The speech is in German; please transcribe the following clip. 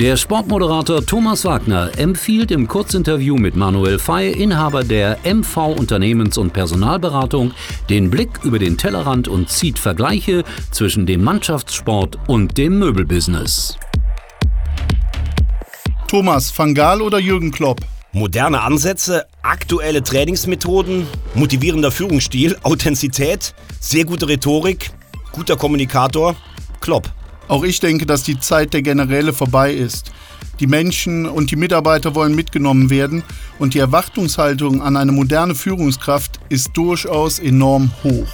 Der Sportmoderator Thomas Wagner empfiehlt im Kurzinterview mit Manuel Fey, Inhaber der MV Unternehmens- und Personalberatung, den Blick über den Tellerrand und zieht Vergleiche zwischen dem Mannschaftssport und dem Möbelbusiness. Thomas, Van Gaal oder Jürgen Klopp? Moderne Ansätze, aktuelle Trainingsmethoden, motivierender Führungsstil, Authentizität, sehr gute Rhetorik, guter Kommunikator, Klopp. Auch ich denke, dass die Zeit der Generäle vorbei ist. Die Menschen und die Mitarbeiter wollen mitgenommen werden und die Erwartungshaltung an eine moderne Führungskraft ist durchaus enorm hoch.